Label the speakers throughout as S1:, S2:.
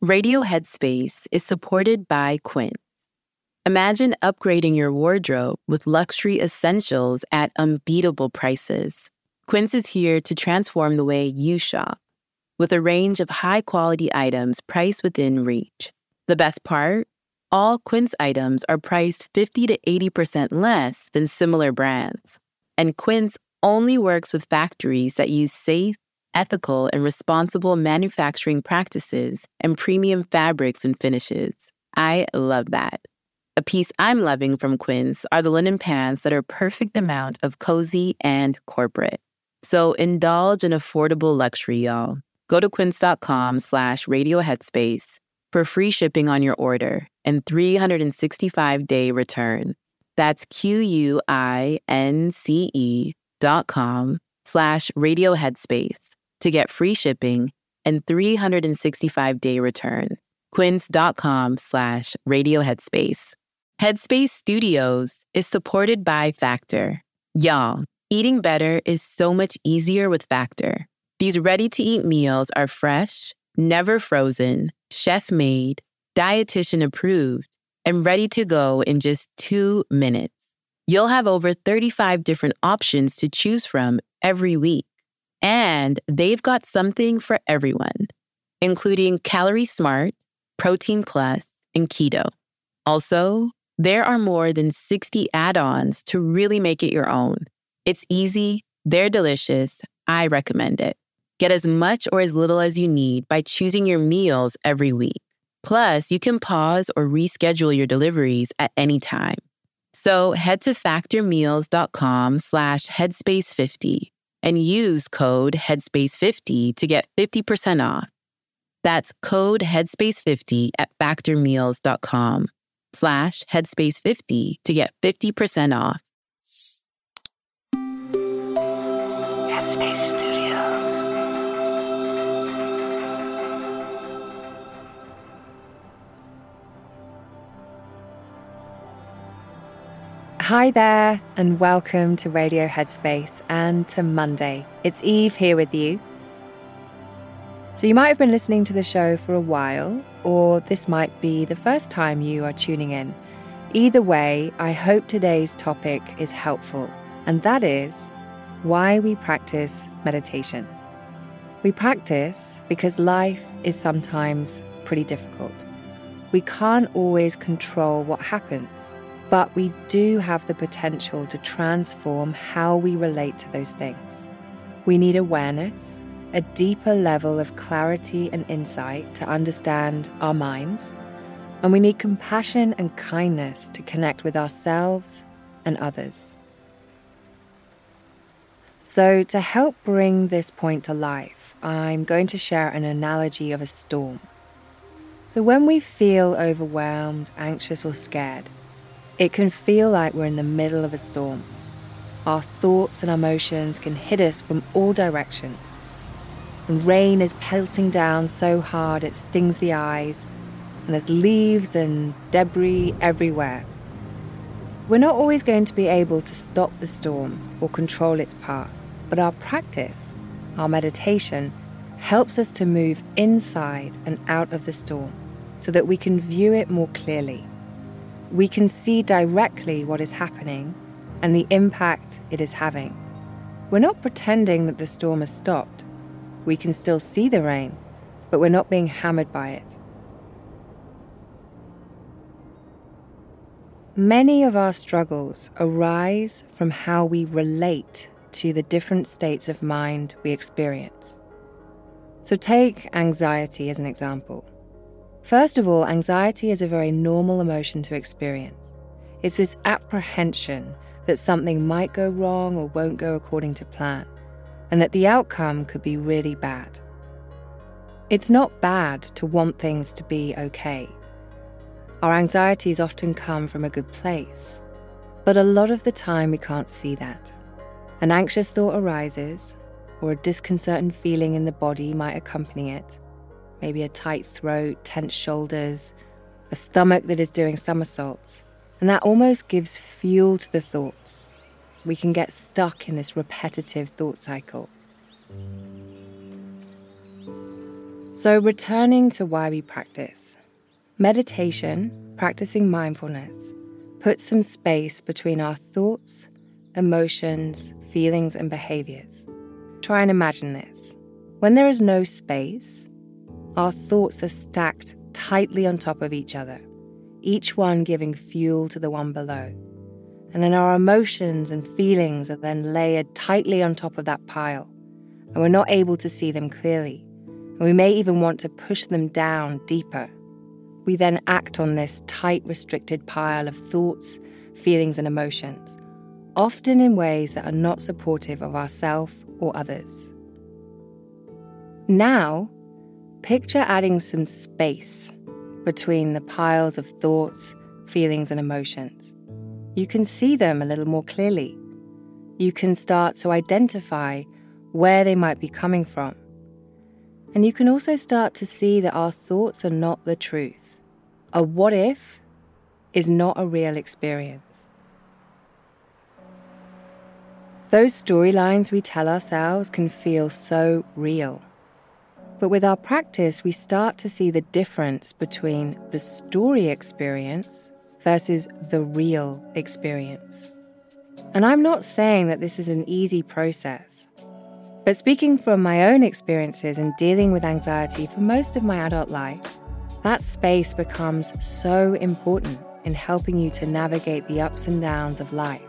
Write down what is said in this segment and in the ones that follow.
S1: Radio Headspace is supported by Quince. Imagine upgrading your wardrobe with luxury essentials at unbeatable prices. Quince is here to transform the way you shop with a range of high quality items priced within reach. The best part? All Quince items are priced 50 to 80% less than similar brands. And Quince only works with factories that use safe, ethical, and responsible manufacturing practices and premium fabrics and finishes. I love that. A piece I'm loving from Quince are the linen pants that are perfect amount of cozy and corporate. So indulge in affordable luxury, y'all. Go to quince.com slash radioheadspace for free shipping on your order and 365-day return. That's Q-U-I-N-C-E dot com slash radioheadspace to get free shipping and 365-day return. quince.com slash radioheadspace. Headspace Studios is supported by Factor. Y'all, eating better is so much easier with Factor. These ready-to-eat meals are fresh, never frozen, chef-made, dietitian approved, and ready to go in just two minutes. You'll have over 35 different options to choose from every week. And they've got something for everyone, including Calorie Smart, Protein Plus, and Keto. Also, there are more than 60 add ons to really make it your own. It's easy, they're delicious. I recommend it. Get as much or as little as you need by choosing your meals every week. Plus, you can pause or reschedule your deliveries at any time. So head to factormeals.com slash headspace50 and use code headspace50 to get 50% off. That's code headspace50 at factormeals.com slash headspace50 to get 50% off.
S2: Headspace
S3: Hi there, and welcome to Radio Headspace and to Monday. It's Eve here with you. So, you might have been listening to the show for a while, or this might be the first time you are tuning in. Either way, I hope today's topic is helpful, and that is why we practice meditation. We practice because life is sometimes pretty difficult. We can't always control what happens, but we do have the potential to transform how we relate to those things. We need awareness, a deeper level of clarity and insight to understand our minds, and we need compassion and kindness to connect with ourselves and others. So, to help bring this point to life, I'm going to share an analogy of a storm. So, when we feel overwhelmed, anxious, or scared, it can feel like we're in the middle of a storm. Our thoughts and emotions can hit us from all directions. And rain is pelting down so hard it stings the eyes, and there's leaves and debris everywhere. We're not always going to be able to stop the storm or control its path, but our practice, our meditation, helps us to move inside and out of the storm so that we can view it more clearly. We can see directly what is happening and the impact it is having. We're not pretending that the storm has stopped. We can still see the rain, but we're not being hammered by it. Many of our struggles arise from how we relate to the different states of mind we experience. So, take anxiety as an example. First of all, anxiety is a very normal emotion to experience. It's this apprehension that something might go wrong or won't go according to plan, and that the outcome could be really bad. It's not bad to want things to be okay. Our anxieties often come from a good place, but a lot of the time we can't see that. An anxious thought arises, or a disconcerting feeling in the body might accompany it. Maybe a tight throat, tense shoulders, a stomach that is doing somersaults. And that almost gives fuel to the thoughts. We can get stuck in this repetitive thought cycle. So, returning to why we practice. Meditation, practicing mindfulness, puts some space between our thoughts, emotions, feelings, and behaviors. Try and imagine this. When there is no space, our thoughts are stacked tightly on top of each other, each one giving fuel to the one below. And then our emotions and feelings are then layered tightly on top of that pile, and we're not able to see them clearly. And we may even want to push them down deeper. We then act on this tight, restricted pile of thoughts, feelings, and emotions, often in ways that are not supportive of ourselves or others. Now, picture adding some space between the piles of thoughts, feelings, and emotions. You can see them a little more clearly. You can start to identify where they might be coming from. And you can also start to see that our thoughts are not the truth. A what if is not a real experience. Those storylines we tell ourselves can feel so real. But with our practice, we start to see the difference between the story experience versus the real experience. And I'm not saying that this is an easy process. But speaking from my own experiences in dealing with anxiety for most of my adult life, that space becomes so important in helping you to navigate the ups and downs of life.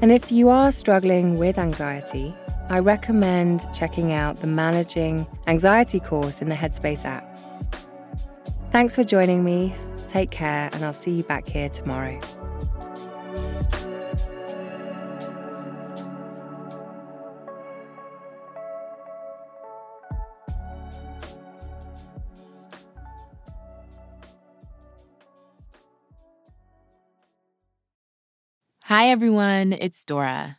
S3: And if you are struggling with anxiety, I recommend checking out the Managing Anxiety course in the Headspace app. Thanks for joining me. Take care, and I'll see you back here tomorrow.
S1: Hi, everyone. It's Dora.